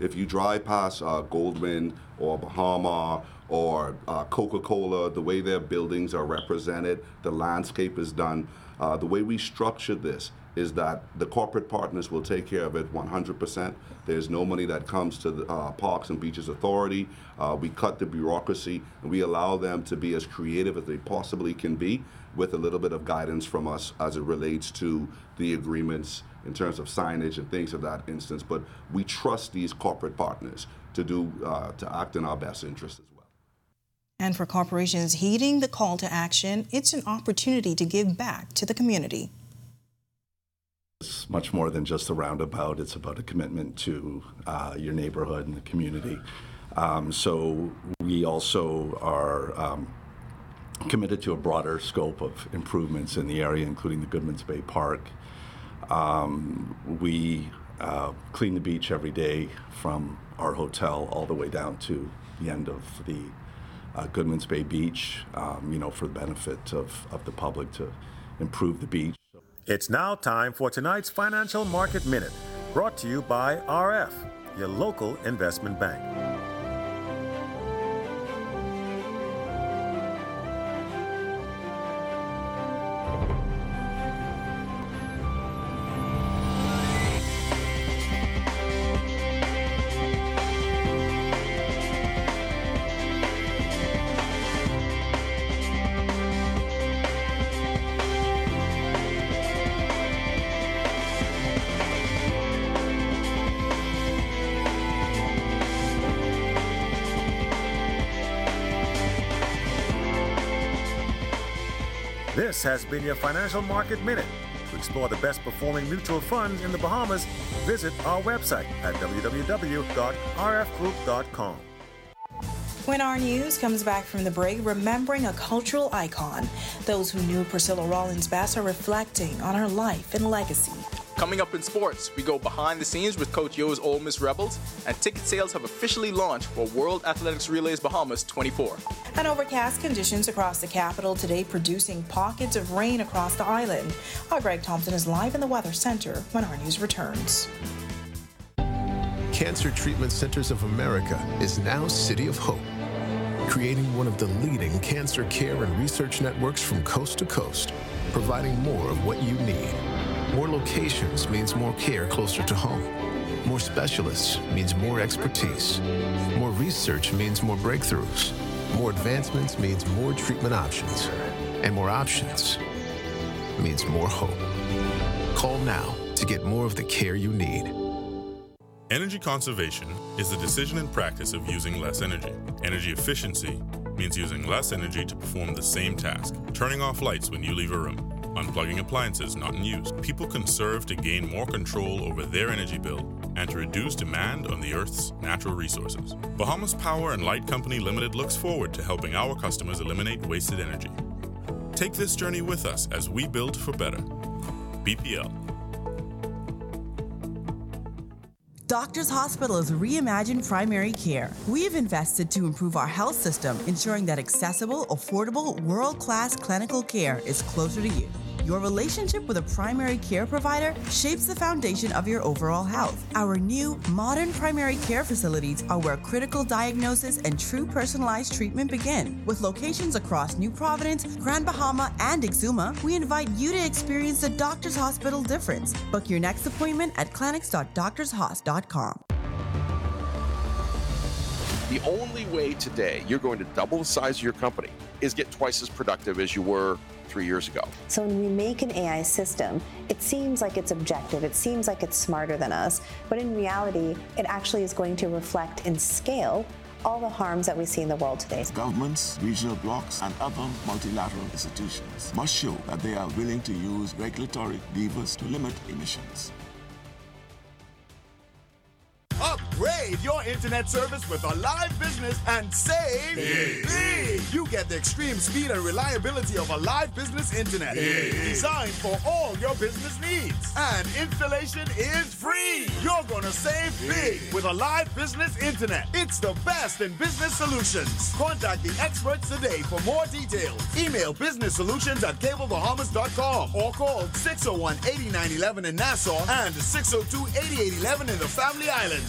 If you drive past uh, Goldwynn or Baha Mar or uh, Coca-Cola, the way their buildings are represented, the landscape is done. Uh, the way we structure this is that the corporate partners will take care of it 100%. There's no money that comes to the uh, Parks and Beaches Authority. Uh, we cut the bureaucracy and we allow them to be as creative as they possibly can be with a little bit of guidance from us as it relates to the agreements in terms of signage and things of that instance. But we trust these corporate partners to do uh, to act in our best interest as well.
And for corporations heeding the call to action, it's an opportunity to give back to the community.
It's much more than just a roundabout. It's about a commitment to uh, your neighborhood and the community. Um, so we also are um, committed to a broader scope of improvements in the area, including the Goodman's Bay Park. Um, we uh, clean the beach every day from our hotel all the way down to the end of the uh, Goodman's Bay Beach, um, you know, for the benefit of, of the public to improve the beach.
It's now time for tonight's Financial Market Minute, brought to you by RF, your local investment bank. This has been your Financial Market Minute. To explore the best performing mutual funds in the Bahamas, visit our website at www.rfgroup.com.
When our news comes back from the break, remembering a cultural icon, those who knew Priscilla Rollins best are reflecting on her life and legacy.
Coming up in sports, we go behind the scenes with Coach Yo's Ole Miss Rebels, and ticket sales have officially launched for World Athletics Relays Bahamas 24.
And overcast conditions across the capital today, producing pockets of rain across the island. Our Greg Thompson is live in the Weather Center when our news returns.
Cancer Treatment Centers of America is now City of Hope, creating one of the leading cancer care and research networks from coast to coast, providing more of what you need. More locations means more care closer to home. More specialists means more expertise. More research means more breakthroughs. More advancements means more treatment options. And more options means more hope. Call now to get more of the care you need.
Energy conservation is the decision and practice of using less energy. Energy efficiency means using less energy to perform the same task, turning off lights when you leave a room unplugging appliances not in use. People can conserve to gain more control over their energy bill and to reduce demand on the Earth's natural resources. Bahamas Power and Light Company Limited looks forward to helping our customers eliminate wasted energy. Take this journey with us as we build for better. BPL.
Doctors Hospital has reimagined primary care. We have invested to improve our health system, ensuring that accessible, affordable, world class clinical care is closer to you. Your relationship with a primary care provider shapes the foundation of your overall health. Our new, modern primary care facilities are where critical diagnosis and true personalized treatment begin. With locations across New Providence, Grand Bahama, and Exuma, we invite you to experience the Doctors Hospital difference. Book your next appointment at clinics.doctorshos.com.
The only way today you're going to double the size of your company is get twice as productive as you were three years ago.
So when we make an AI system, it seems like it's objective, it seems like it's smarter than us, but in reality, it actually is going to reflect in scale all the harms that we see in the world today.
Governments, regional blocs, and other multilateral institutions must show that they are willing to use regulatory levers to limit emissions.
Upgrade your internet service with ALIV business and save big. big. You get the extreme speed and reliability of ALIV business internet. Big. Designed for all your business needs. And installation is free. You're gonna save big, big with ALIV business internet. It's the best in business solutions. Contact the experts today for more details. Email business solutions at cablebahamas.com or call 601 8911 in Nassau and 602 8811 in the Family Islands.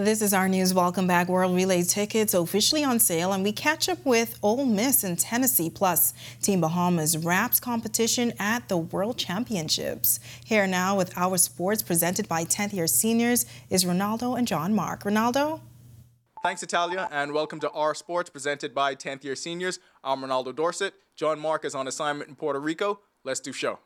This is our news. Welcome back. World Relay tickets officially on sale, and we catch up with Ole Miss and Tennessee, plus Team Bahamas Wraps competition at the World Championships. Here now with our sports presented by 10th year seniors is Ronaldo and John Mark. Ronaldo?
Thanks, Italia, and welcome to our sports presented by 10th year seniors. I'm Ronaldo Dorset. John Mark is on assignment in Puerto Rico. Let's do show.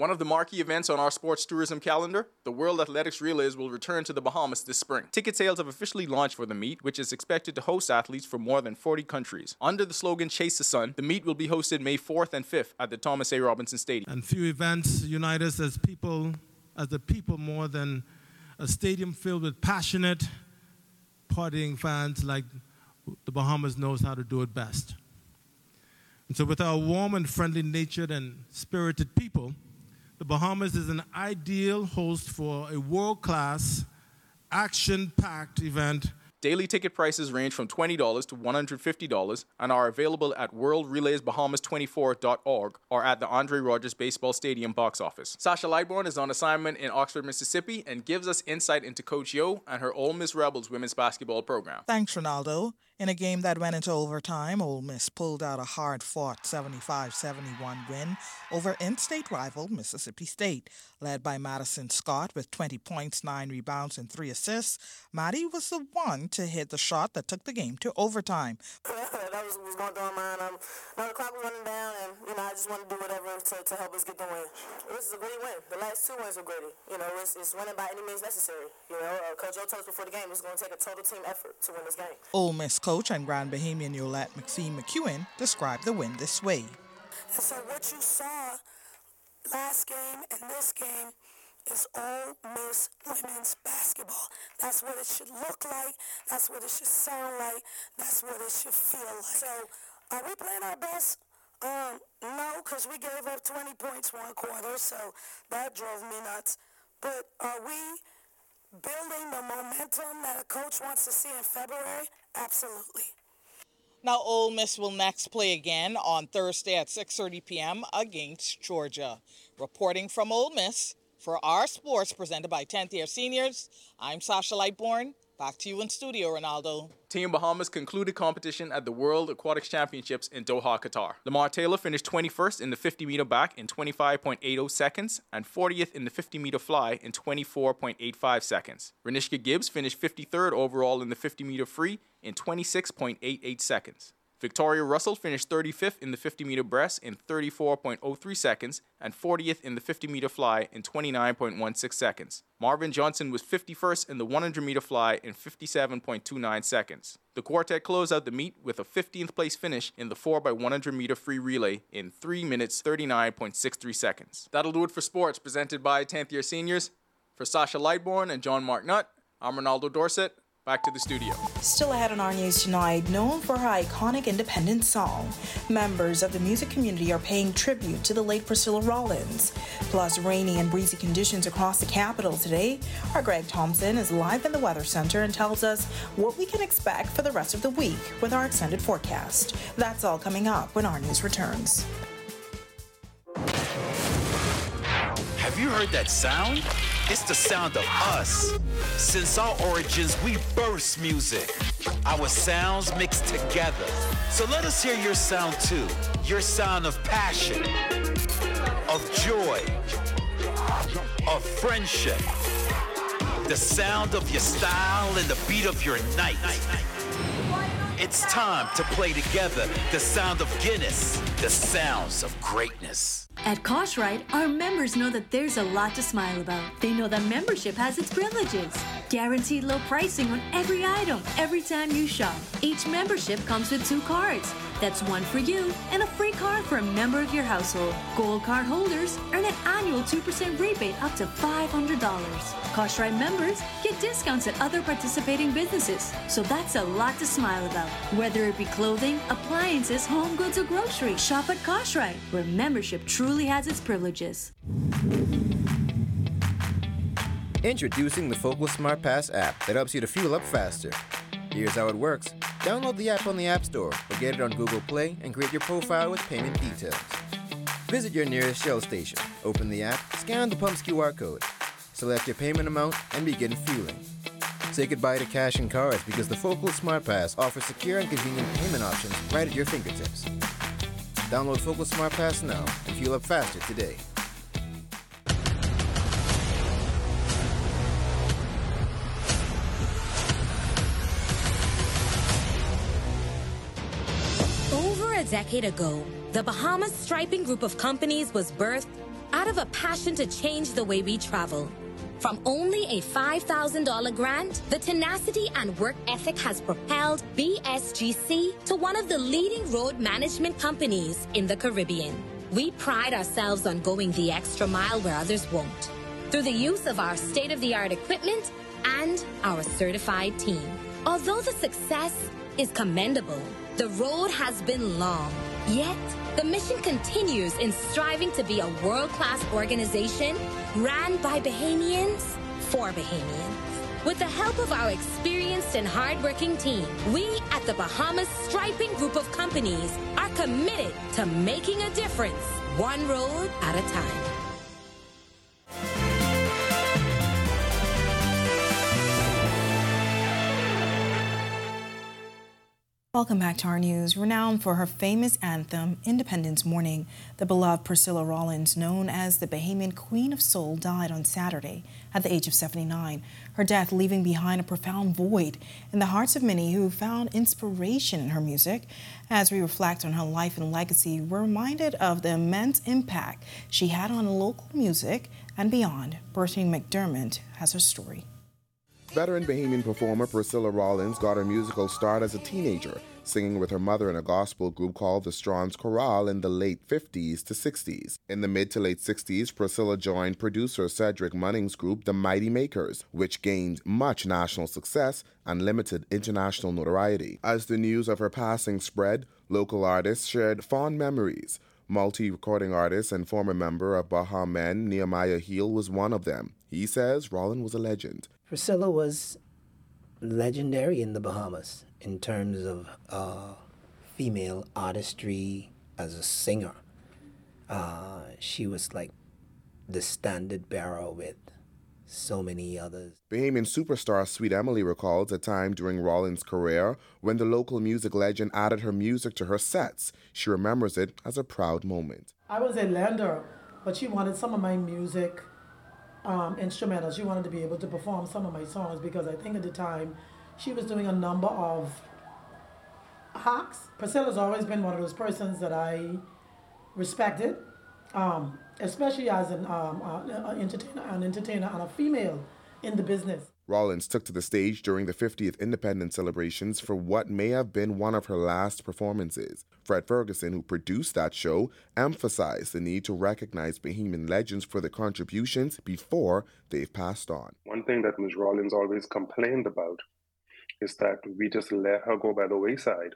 One of the marquee events on our sports tourism calendar, the World Athletics Relays will return to the Bahamas this spring. Ticket sales have officially launched for the meet, which is expected to host athletes from more than 40 countries. Under the slogan Chase the Sun, the meet will be hosted May 4th and 5th at the Thomas A. Robinson Stadium.
And few events unite us as people, as the people more than a stadium filled with passionate, partying fans like
the Bahamas knows how to do it best. And so, with our warm and friendly natured and spirited people, the Bahamas is an ideal host for a world class, action packed event
Daily ticket prices range from $20 to $150 and are available at worldrelaysbahamas24.org or at the Andre Rogers Baseball Stadium box office. Sasha Lightbourne is on assignment in Oxford, Mississippi and gives us insight into Coach Yo and her Ole Miss Rebels women's basketball program.
Thanks, Ronaldo. In a game that went into overtime, Ole Miss pulled out a hard fought 75 71 win over in state rival Mississippi State. Led by Madison Scott with 20 points, 9 rebounds, and 3 assists, Maddie was the one to hit the shot that took the game to overtime.
that was, was going through my mind. Um, now the clock was running down, and you know I just want to do whatever to, to help us get the win. This is a great win. The last two wins were great. You know, it's, it's winning by any means necessary. You know, uh, Coach Yo told us before the game it's going to take a total team effort to win this game.
Ole Miss coach and Grand Bahamian Yolett McPhee-McCuin described the win this way.
And so what you saw last game and this game is Ole Miss women's basketball. That's what it should look like. That's what it should sound like. That's what it should feel like. So, are we playing our best? Um, no, because we gave up 20 points one quarter, so that drove me nuts. But are we building the momentum that a coach wants to see in February? Absolutely.
Now, Ole Miss will next play again on Thursday at 6:30 p.m. against Georgia. Reporting from Ole Miss for our sports presented by 10th year seniors, I'm Sasha Lightbourne. Back to you in studio, Ronaldo.
Team Bahamas concluded competition at the World Aquatics Championships in Doha, Qatar. Lamar Taylor finished 21st in the 50 meter back in 25.80 seconds and 40th in the 50 meter fly in 24.85 seconds. Rhanishka Gibbs finished 53rd overall in the 50 meter free in 26.88 seconds. Victoria Russell finished 35th in the 50 meter breast in 34.03 seconds and 40th in the 50 meter fly in 29.16 seconds. Marvin Johnson was 51st in the 100 meter fly in 57.29 seconds. The quartet closed out the meet with a 15th place finish in the 4x100 meter free relay in 3 minutes 39.63 seconds. That'll do it for sports presented by 10th year seniors. For Sasha Lightbourne and John Mark Nutt, I'm Ronaldo Dorset. Back to the studio.
Still ahead on our news tonight, known for her iconic independent song, members of the music community are paying tribute to the late Priscilla Rollins. Plus, rainy and breezy conditions across the capital today. Our Greg Thompson is live in the Weather Center and tells us what we can expect for the rest of the week with our extended forecast. That's all coming up when our news returns.
Have you heard that sound? It's the sound of us. Since our origins, we burst music. Our sounds mixed together. So let us hear your sound too. Your sound of passion, of joy, of friendship. The sound of your style and the beat of your night. It's time to play together the sound of Guinness, the sounds of greatness.
At Cost Right, our members know that there's a lot to smile about. They know that membership has its privileges. Guaranteed low pricing on every item every time you shop. Each membership comes with two cards. That's one for you and a free card for a member of your household. Gold card holders earn an annual 2% rebate up to $500. Cost Right members get discounts at other participating businesses. So that's a lot to smile about. Whether it be clothing, appliances, home goods, or groceries, shop at Cost Right, where membership truly has its privileges.
Introducing the FOCOL Smart Pass app that helps you to fuel up faster. Here's how it works. Download the app on the App Store or get it on Google Play and create your profile with payment details. Visit your nearest Shell station, open the app, scan the pump's QR code, select your payment amount, and begin fueling. Say goodbye to cash and cards because the FOCOL Smart Pass offers secure and convenient payment options right at your fingertips. Download FOCOL Smart Pass now and fuel up faster today.
Decade ago, the Bahamas Striping Group of companies was birthed out of a passion to change the way we travel. From only a $5,000 grant, the tenacity and work ethic has propelled BSGC to one of the leading road management companies in the Caribbean. We pride ourselves on going the extra mile where others won't, through the use of our state of the art equipment and our certified team. Although the success is commendable. The road has been long, yet the mission continues in striving to be a world-class organization ran by Bahamians for Bahamians. With the help of our experienced and hardworking team, we at the Bahamas Striping Group of Companies are committed to making a difference, one road at a time.
Welcome back to our news. Renowned for her famous anthem, Independence Morning, the beloved Priscilla Rollins, known as the Bahamian Queen of Soul, died on Saturday at the age of 79. Her death leaving behind a profound void in the hearts of many who found inspiration in her music. As we reflect on her life and legacy, we're reminded of the immense impact she had on local music and beyond. Bertie McDermott has her story.
Veteran Bahamian performer Priscilla Rollins got her musical start as a teenager, singing with her mother in a gospel group called the Strons Chorale in the late 50s to 60s. In the mid to late 60s, Priscilla joined producer Cedric Munning's group, The Mighty Makers, which gained much national success and limited international notoriety. As the news of her passing spread, local artists shared fond memories. Multi recording artist and former member of Baha Men, Nehemiah Hield, was one of them. He says Rollins was a legend.
Priscilla was legendary in the Bahamas in terms of uh, female artistry as a singer. Uh, she was like the standard bearer with so many others.
Bahamian superstar Sweet Emily recalls a time during Rollins' career when the local music legend added her music to her sets. She remembers it as a proud moment.
I was a lender, but she wanted some of my music um, instrumental. She wanted to be able to perform some of my songs because I think at the time she was doing a number of hawks. Priscilla's always been one of those persons that I respected, um, especially as an, um, entertainer, an entertainer and a female in the business.
Rollins took to the stage during the 50th independence celebrations for what may have been one of her last performances. Fred Ferguson, who produced that show, emphasized the need to recognize Bahamian legends for their contributions before they've passed on.
One thing that Ms. Rollins always complained about is that we just let her go by the wayside.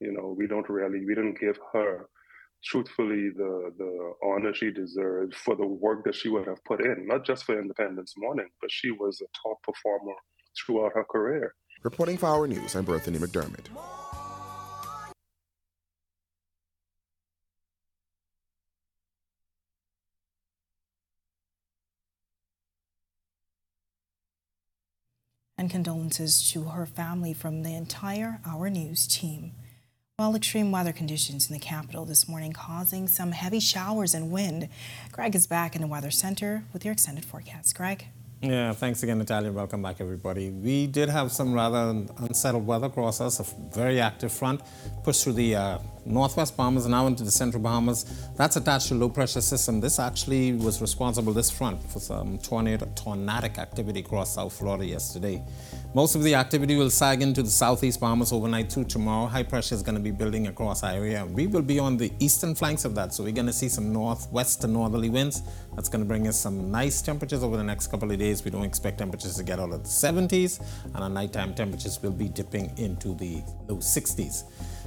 You know, we don't really, we didn't give her truthfully the the honor she deserved for the work that she would have put in, not just for Independence Morning, but she was a top performer throughout her career.
Reporting for Our News, I'm Berthany McDermott.
And condolences to her family from the entire Our News team. Well, extreme weather conditions in the capital this morning causing some heavy showers and wind. Greg is back in the Weather Center with your extended forecast. Greg?
Yeah, thanks again, Natalia. Welcome back, everybody. We did have some rather unsettled weather across us, a very active front pushed through the uh, northwest Bahamas and now into the central Bahamas. That's attached to a low pressure system. This actually was responsible, this front, for some tornado, tornadic activity across South Florida yesterday. Most of the activity will sag into the southeast Bahamas overnight through tomorrow. High pressure is going to be building across our area. We will be on the eastern flanks of that, so we're going to see some northwest to northerly winds. That's going to bring us some nice temperatures over the next couple of days. We don't expect temperatures to get out of the 70s, and our nighttime temperatures will be dipping into the low 60s.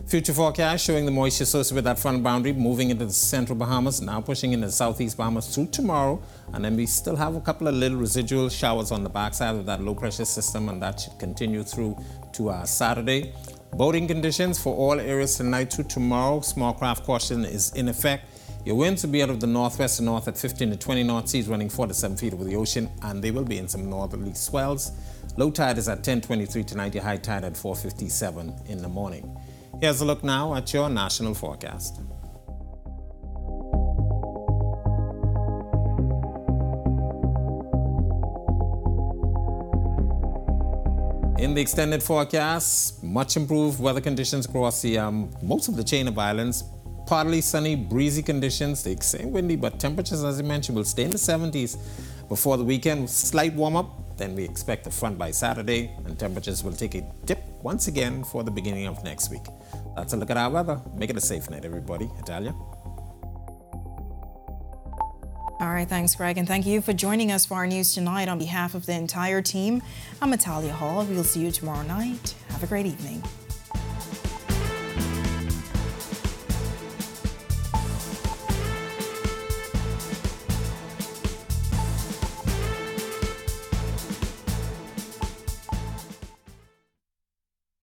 Future forecast showing the moisture associated with that front boundary moving into the central Bahamas, now pushing into the southeast Bahamas through tomorrow. And then we still have a couple of little residual showers on the backside of that low pressure system, and that should continue through to uh, Saturday. Boating conditions for all areas tonight through tomorrow. Small craft caution is in effect. Your winds will be out of the northwest and north at 15 to 20 knots, seas running 4 to 7 feet over the ocean, and they will be in some northerly swells. Low tide is at 10:23 tonight. Your high tide at 4:57 in the morning. Here's a look now at your national forecast. In the extended forecast, much improved weather conditions across the um, most of the chain of islands. Partly sunny, breezy conditions. The same windy, but temperatures, as I mentioned, will stay in the 70s before the weekend. Slight warm up. Then we expect the front by Saturday, and temperatures will take a dip once again for the beginning of next week. That's a look at our weather. Make it a safe night, everybody. Italia.
All right, thanks, Greg, and thank you for joining us for our news tonight. On behalf of the entire team, I'm Natalia Hall. We'll see you tomorrow night. Have a great evening.